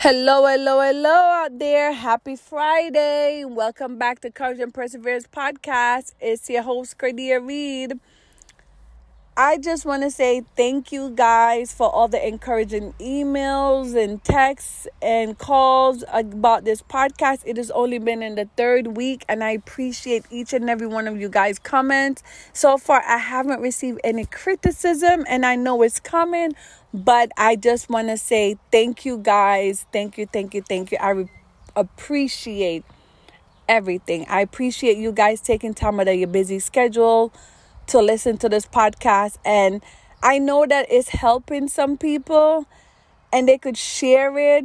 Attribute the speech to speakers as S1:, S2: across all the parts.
S1: Hello, hello, hello out there. Happy Friday. Welcome back to Courage and Perseverance Podcast. It's your host, Cordea Reid. I just want to say thank you guys for all the encouraging emails and texts and calls about this podcast. It has only been in the third week, and I appreciate each and every one of you guys' comments. So far, I haven't received any criticism, and I know it's coming but I just want to say thank you guys. Thank you, thank you, thank you. I re- appreciate everything. I appreciate you guys taking time out of your busy schedule to listen to this podcast. And I know that it's helping some people and they could share it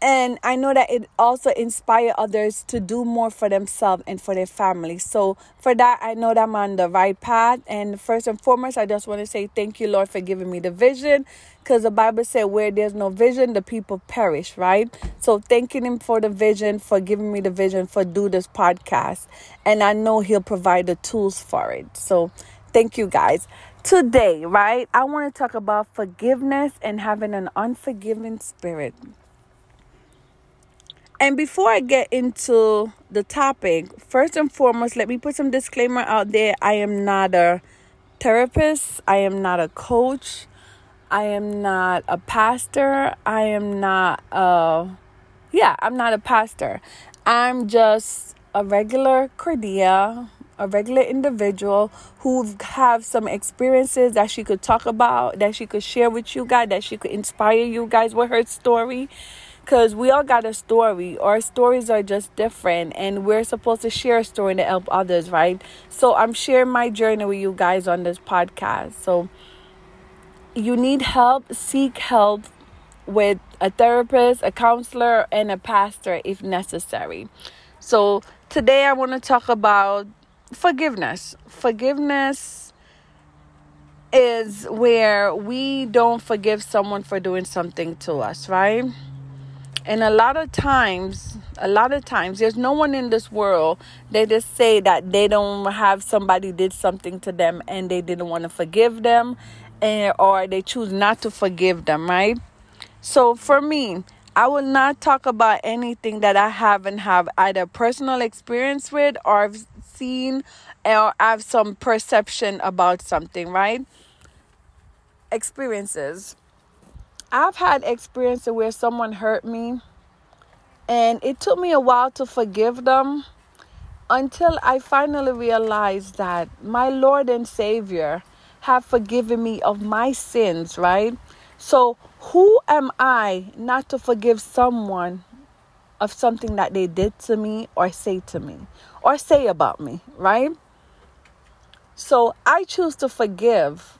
S1: and i know that it also inspire others to do more for themselves and for their family so for that i know that i'm on the right path and first and foremost i just want to say thank you lord for giving me the vision because the bible said where there's no vision the people perish right so thanking him for the vision for giving me the vision for do this podcast and i know he'll provide the tools for it so thank you guys. Today right i want to talk about forgiveness and having an unforgiving spirit. And before I get into the topic, first and foremost, let me put some disclaimer out there. I am not a therapist, I am not a coach, I am not a pastor, I am not a yeah, I'm not a pastor. I'm just a regular Cordea, a regular individual who have some experiences that she could talk about, that she could share with you guys, that she could inspire you guys with her story because we all got a story. Our stories are just different, and we're supposed to share a story to help others, right? So I'm sharing my journey with you guys on this podcast. So you need help, seek help with a therapist, a counselor, and a pastor if necessary. So today I want to talk about forgiveness. Forgiveness is where we don't forgive someone for doing something to us, right? And a lot of times, a lot of times, there's no one in this world they just say that they don't have somebody did something to them and they didn't want to forgive them, and or they choose not to forgive them, right? So for me, I will not talk about anything that I haven't have either personal experience with or seen or have some perception about something, right? Experiences. I've had experiences where someone hurt me, and it took me a while to forgive them until I finally realized that my Lord and Savior have forgiven me of my sins, right? So, who am I not to forgive someone of something that they did to me or say to me or say about me, right? So, I choose to forgive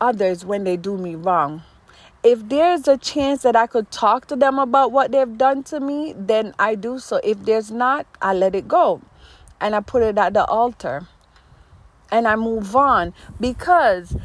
S1: others when they do me wrong if there's a chance that I could talk to them about what they've done to me, then I do so. If there's not, I let it go and I put it at the altar and I move on because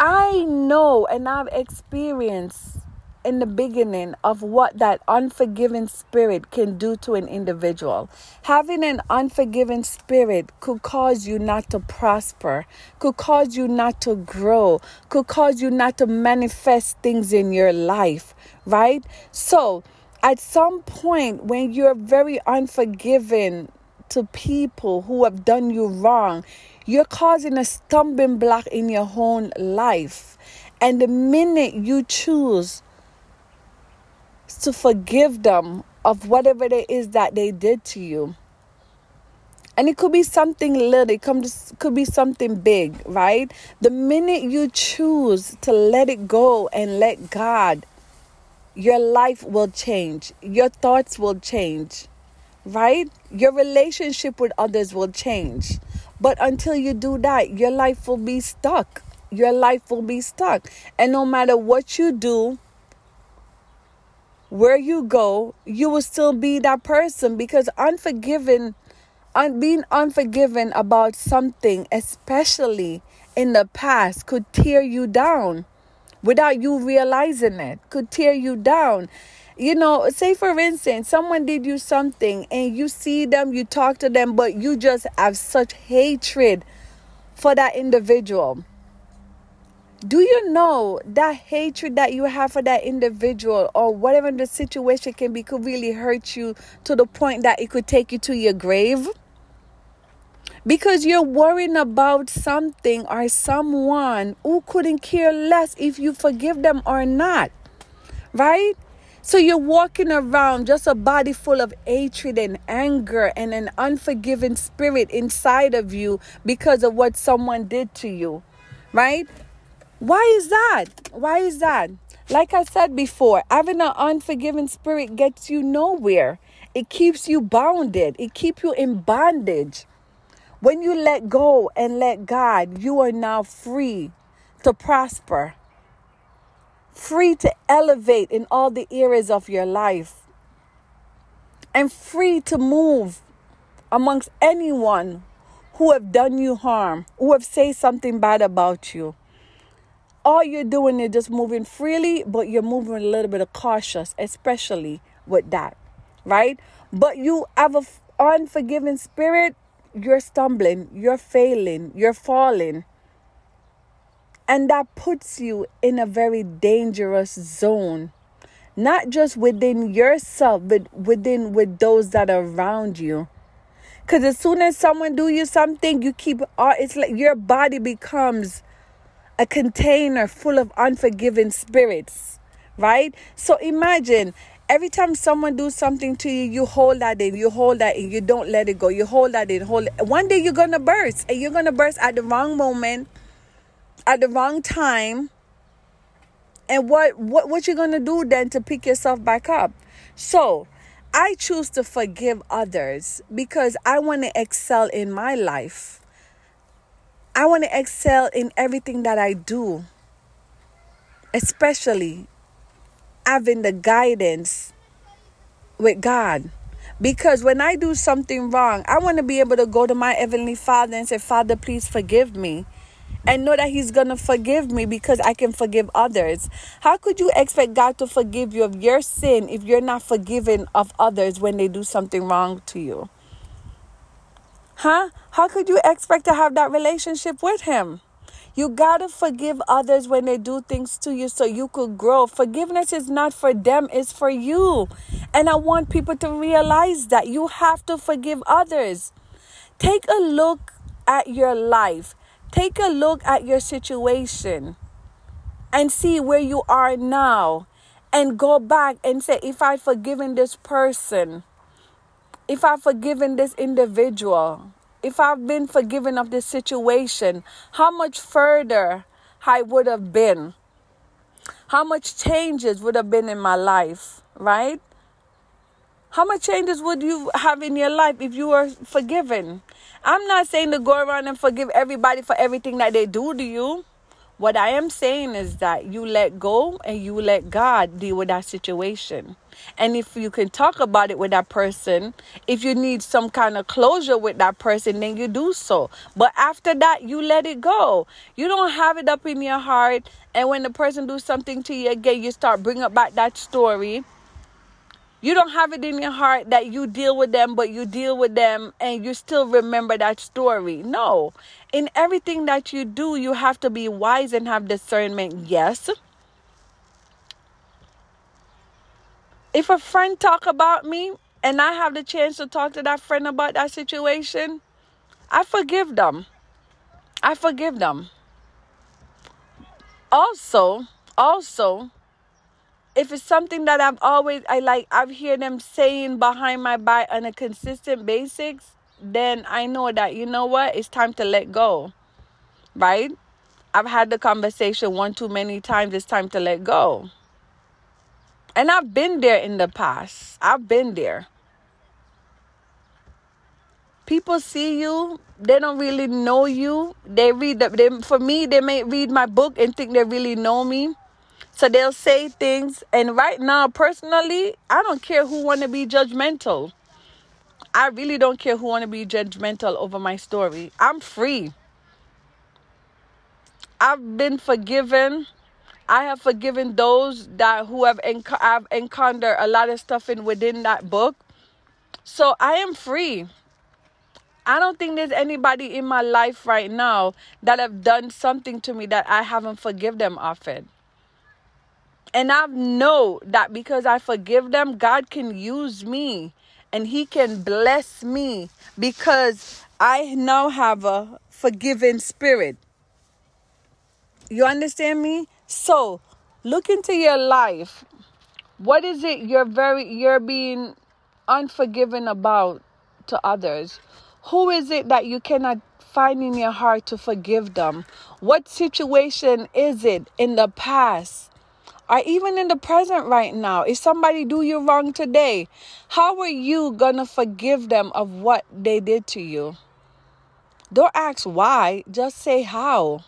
S1: I know and I've experienced in the beginning of what that unforgiving spirit can do to an individual. Having an unforgiving spirit could cause you not to prosper, could cause you not to grow, could cause you not to manifest things in your life, right? So, at some point when you're very unforgiving to people who have done you wrong, you're causing a stumbling block in your own life. And the minute you choose to forgive them of whatever it is that they did to you. And it could be something little, it could be something big, right? The minute you choose to let it go and let God, your life will change. Your thoughts will change, right? Your relationship with others will change. But until you do that, your life will be stuck. Your life will be stuck. And no matter what you do, where you go, you will still be that person because unforgiven, un- being unforgiven about something, especially in the past, could tear you down without you realizing it, could tear you down. You know, say for instance, someone did you something and you see them, you talk to them, but you just have such hatred for that individual do you know that hatred that you have for that individual or whatever the situation can be could really hurt you to the point that it could take you to your grave? Because you're worrying about something or someone who couldn't care less if you forgive them or not. Right? So you're walking around just a body full of hatred and anger and an unforgiving spirit inside of you because of what someone did to you. Right? Why is that? Why is that? Like I said before, having an unforgiving spirit gets you nowhere. It keeps you bounded. It keeps you in bondage. When you let go and let God, you are now free to prosper, free to elevate in all the areas of your life, and free to move amongst anyone who have done you harm, who have said something bad about you all you're doing is just moving freely, but you're moving a little bit of cautious, especially with that, right? But you have a unforgiving spirit, you're stumbling, you're failing, you're falling. And that puts you in a very dangerous zone. Not just within yourself, but within with those that are around you. Cause as soon as someone do you something, you keep uh, it's like your body becomes a container full of unforgiving spirits, right? So imagine every time someone do something to you, you hold that in, you hold that in, you don't let it go, you hold that in, hold it. One day you're gonna burst, and you're gonna burst at the wrong moment, at the wrong time. And what what what you're gonna do then to pick yourself back up? So I choose to forgive others because I want to excel in my life. I want to excel in everything that I do, especially having the guidance with God. Because when I do something wrong, I want to be able to go to my Heavenly Father and say, Father, please forgive me. And know that He's going to forgive me because I can forgive others. How could you expect God to forgive you of your sin if you're not forgiving of others when they do something wrong to you? Huh? How could you expect to have that relationship with Him? You gotta forgive others when they do things to you so you could grow. Forgiveness is not for them, it's for you. And I want people to realize that you have to forgive others. Take a look at your life, take a look at your situation, and see where you are now. And go back and say, if I've forgiven this person, if I've forgiven this individual, if I've been forgiven of this situation, how much further I would have been, how much changes would have been in my life, right? How much changes would you have in your life if you were forgiven? I'm not saying to go around and forgive everybody for everything that they do to you. What I am saying is that you let go and you let God deal with that situation. And if you can talk about it with that person, if you need some kind of closure with that person, then you do so. But after that, you let it go. You don't have it up in your heart. And when the person do something to you again, you start bringing back that story you don't have it in your heart that you deal with them, but you deal with them and you still remember that story. No. In everything that you do, you have to be wise and have discernment. Yes. If a friend talk about me and I have the chance to talk to that friend about that situation, I forgive them. I forgive them. Also, also, if it's something that I've always I like I've heard them saying behind my back on a consistent basis, then I know that you know what, it's time to let go. Right? I've had the conversation one too many times, it's time to let go. And I've been there in the past. I've been there. People see you, they don't really know you. They read the, they, for me, they may read my book and think they really know me so they'll say things. And right now, personally, I don't care who want to be judgmental. I really don't care who want to be judgmental over my story. I'm free. I've been forgiven. I have forgiven those that who have enc- I've encountered a lot of stuff in within that book. So I am free. I don't think there's anybody in my life right now that have done something to me that I haven't forgive them of it. And I know that because I forgive them, God can use me and He can bless me because I now have a forgiving spirit. You understand me? So look into your life. What is it you're very you're being unforgiving about to others? Who is it that you cannot find in your heart to forgive them? What situation is it in the past or even in the present right now? If somebody do you wrong today, how are you going to forgive them of what they did to you? Don't ask why, just say how.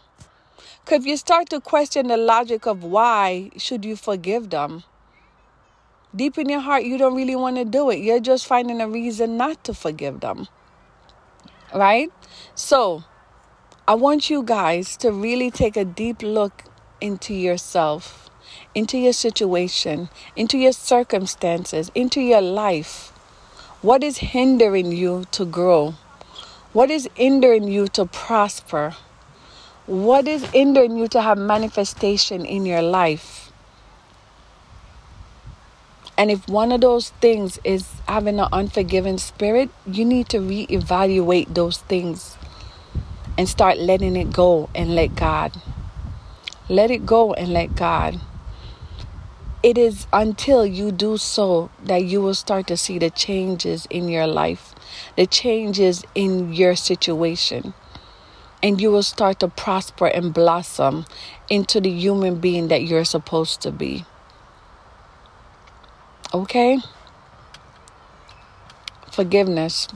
S1: If you start to question the logic of why should you forgive them, deep in your heart, you don't really want to do it. You're just finding a reason not to forgive them. Right? So, I want you guys to really take a deep look into yourself, into your situation, into your circumstances, into your life. What is hindering you to grow? What is hindering you to prosper? What is hindering you to have manifestation in your life? And if one of those things is having an unforgiving spirit, you need to reevaluate those things and start letting it go and let God. Let it go and let God. It is until you do so that you will start to see the changes in your life, the changes in your situation and you will start to prosper and blossom into the human being that you're supposed to be. Okay? Forgiveness.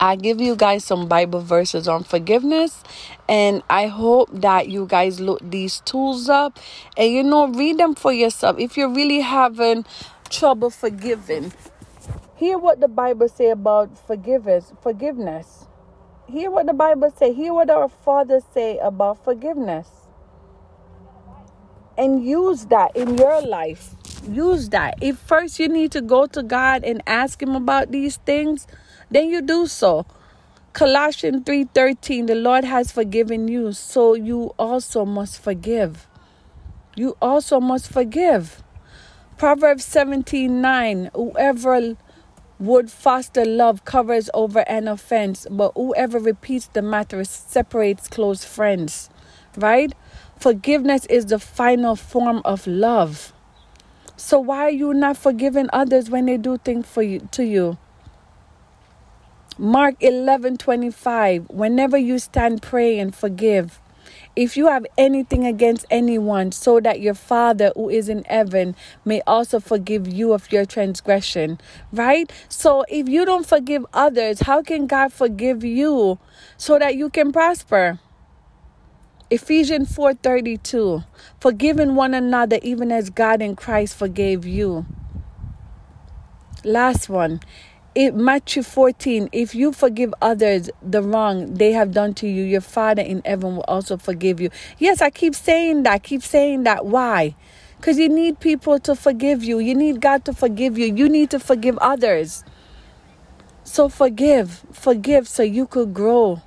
S1: I give you guys some Bible verses on forgiveness, and I hope that you guys look these tools up and you know, read them for yourself. If you're really having trouble forgiving, hear what the Bible say about forgiveness. Forgiveness hear what the Bible say. Hear what our Father say about forgiveness. And use that in your life. Use that. If first you need to go to God and ask him about these things, then you do so. Colossians 3:13 The Lord has forgiven you, so you also must forgive. You also must forgive. Proverbs 17:9 Whoever would foster love covers over an offense, but whoever repeats the matter separates close friends, right? Forgiveness is the final form of love. So why are you not forgiving others when they do things for you to you? Mark 11:25 Whenever you stand pray and forgive if you have anything against anyone, so that your Father who is in heaven may also forgive you of your transgression. Right? So if you don't forgive others, how can God forgive you so that you can prosper? Ephesians 4:32 Forgiving one another even as God in Christ forgave you. Last one it, Matthew 14, if you forgive others the wrong they have done to you, your Father in heaven will also forgive you. Yes, I keep saying that, keep saying that. Why? Because you need people to forgive you. You need God to forgive you. You need to forgive others. So forgive, forgive so you could grow.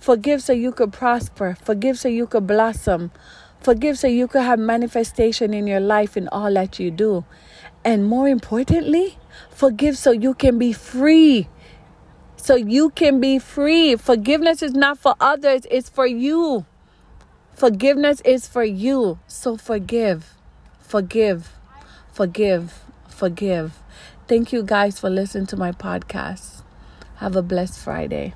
S1: Forgive so you could prosper. Forgive so you could blossom. Forgive so you could have manifestation in your life in all that you do. And more importantly, forgive so you can be free. So you can be free. Forgiveness is not for others, it's for you. Forgiveness is for you. So forgive, forgive, forgive, forgive. Thank you guys for listening to my podcast. Have a blessed Friday.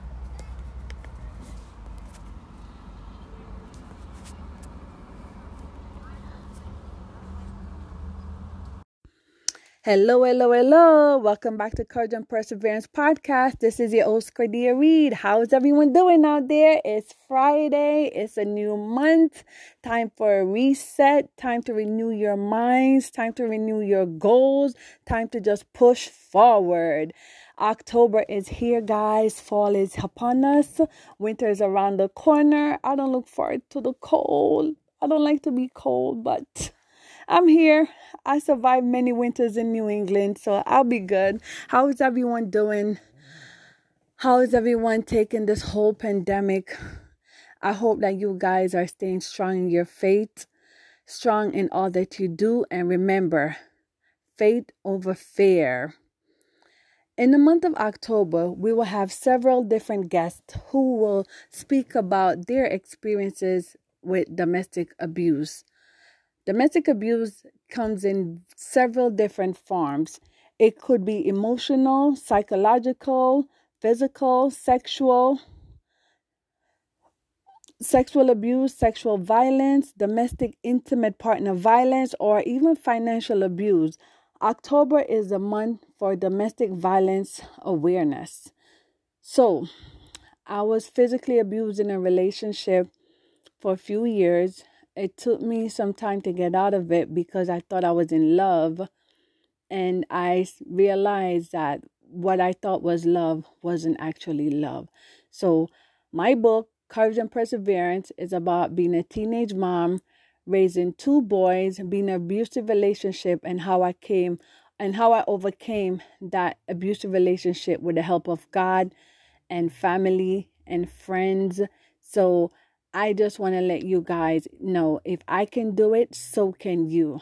S1: Hello, hello, hello. Welcome back to Courage and Perseverance Podcast. This is your host, Cordea Reid. How's everyone doing out there? It's Friday. It's a new month. Time for a reset. Time to renew your minds. Time to renew your goals. Time to just push forward. October is here, guys. Fall is upon us. Winter is around the corner. I don't look forward to the cold. I don't like to be cold, but I'm here. I survived many winters in New England, so I'll be good. How is everyone doing? How is everyone taking this whole pandemic? I hope that you guys are staying strong in your faith, strong in all that you do, and remember faith over fear. In the month of October, we will have several different guests who will speak about their experiences with domestic abuse. Domestic abuse comes in several different forms. It could be emotional, psychological, physical, sexual, sexual abuse, sexual violence, domestic intimate partner violence, or even financial abuse. October is the month for domestic violence awareness. So, I was physically abused in a relationship for a few years. It took me some time to get out of it because I thought I was in love. And I realized that what I thought was love wasn't actually love. So, my book, Courage and Perseverance, is about being a teenage mom raising two boys, being an abusive relationship, and how I came and how I overcame that abusive relationship with the help of God and family and friends. So I just want to let you guys know if I can do it, so can you.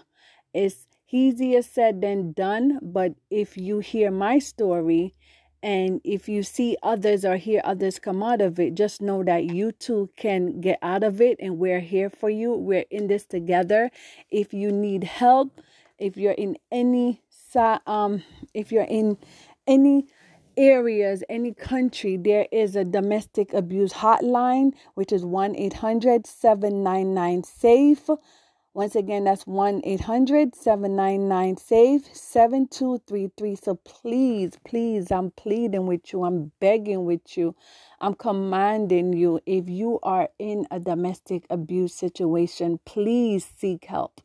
S1: It's easier said than done, but if you hear my story, and if you see others or hear others come out of it, just know that you too can get out of it and we're here for you. We're in this together. If you need help, if you're in any um if you're in any areas, any country, there is a domestic abuse hotline, which is 1 800 799 SAFE. Once again, that's 1 800 799 SAFE 7233. So please, please, I'm pleading with you. I'm begging with you. I'm commanding you. If you are in a domestic abuse situation, please seek help.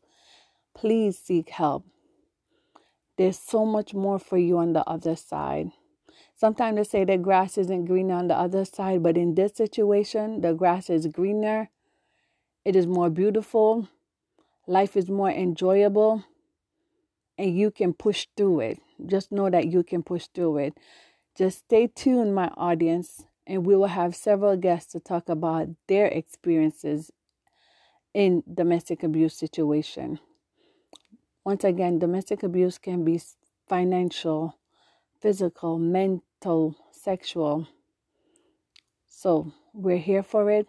S1: Please seek help. There's so much more for you on the other side. Sometimes they say the grass isn't greener on the other side, but in this situation, the grass is greener. It is more beautiful Life is more enjoyable and you can push through it. Just know that you can push through it. Just stay tuned, my audience, and we will have several guests to talk about their experiences in domestic abuse situation. Once again, domestic abuse can be financial, physical, mental, sexual. So, we're here for it.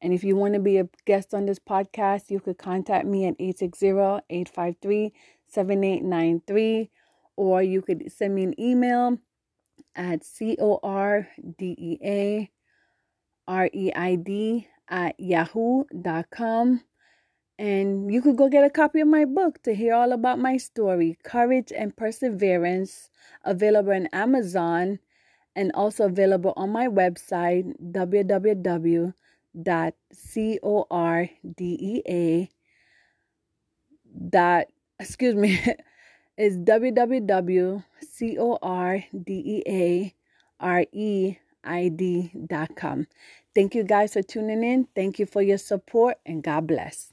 S1: And if you want to be a guest on this podcast, you could contact me at 860-853-7893 or you could send me an email at C-O-R-D-E-A-R-E-I-D at yahoo.com. And you could go get a copy of my book to hear all about my story, Courage and Perseverance, available on Amazon and also available on my website, www dot excuse me is www.cordreid.com. Thank you guys for tuning in. Thank you for your support and God bless.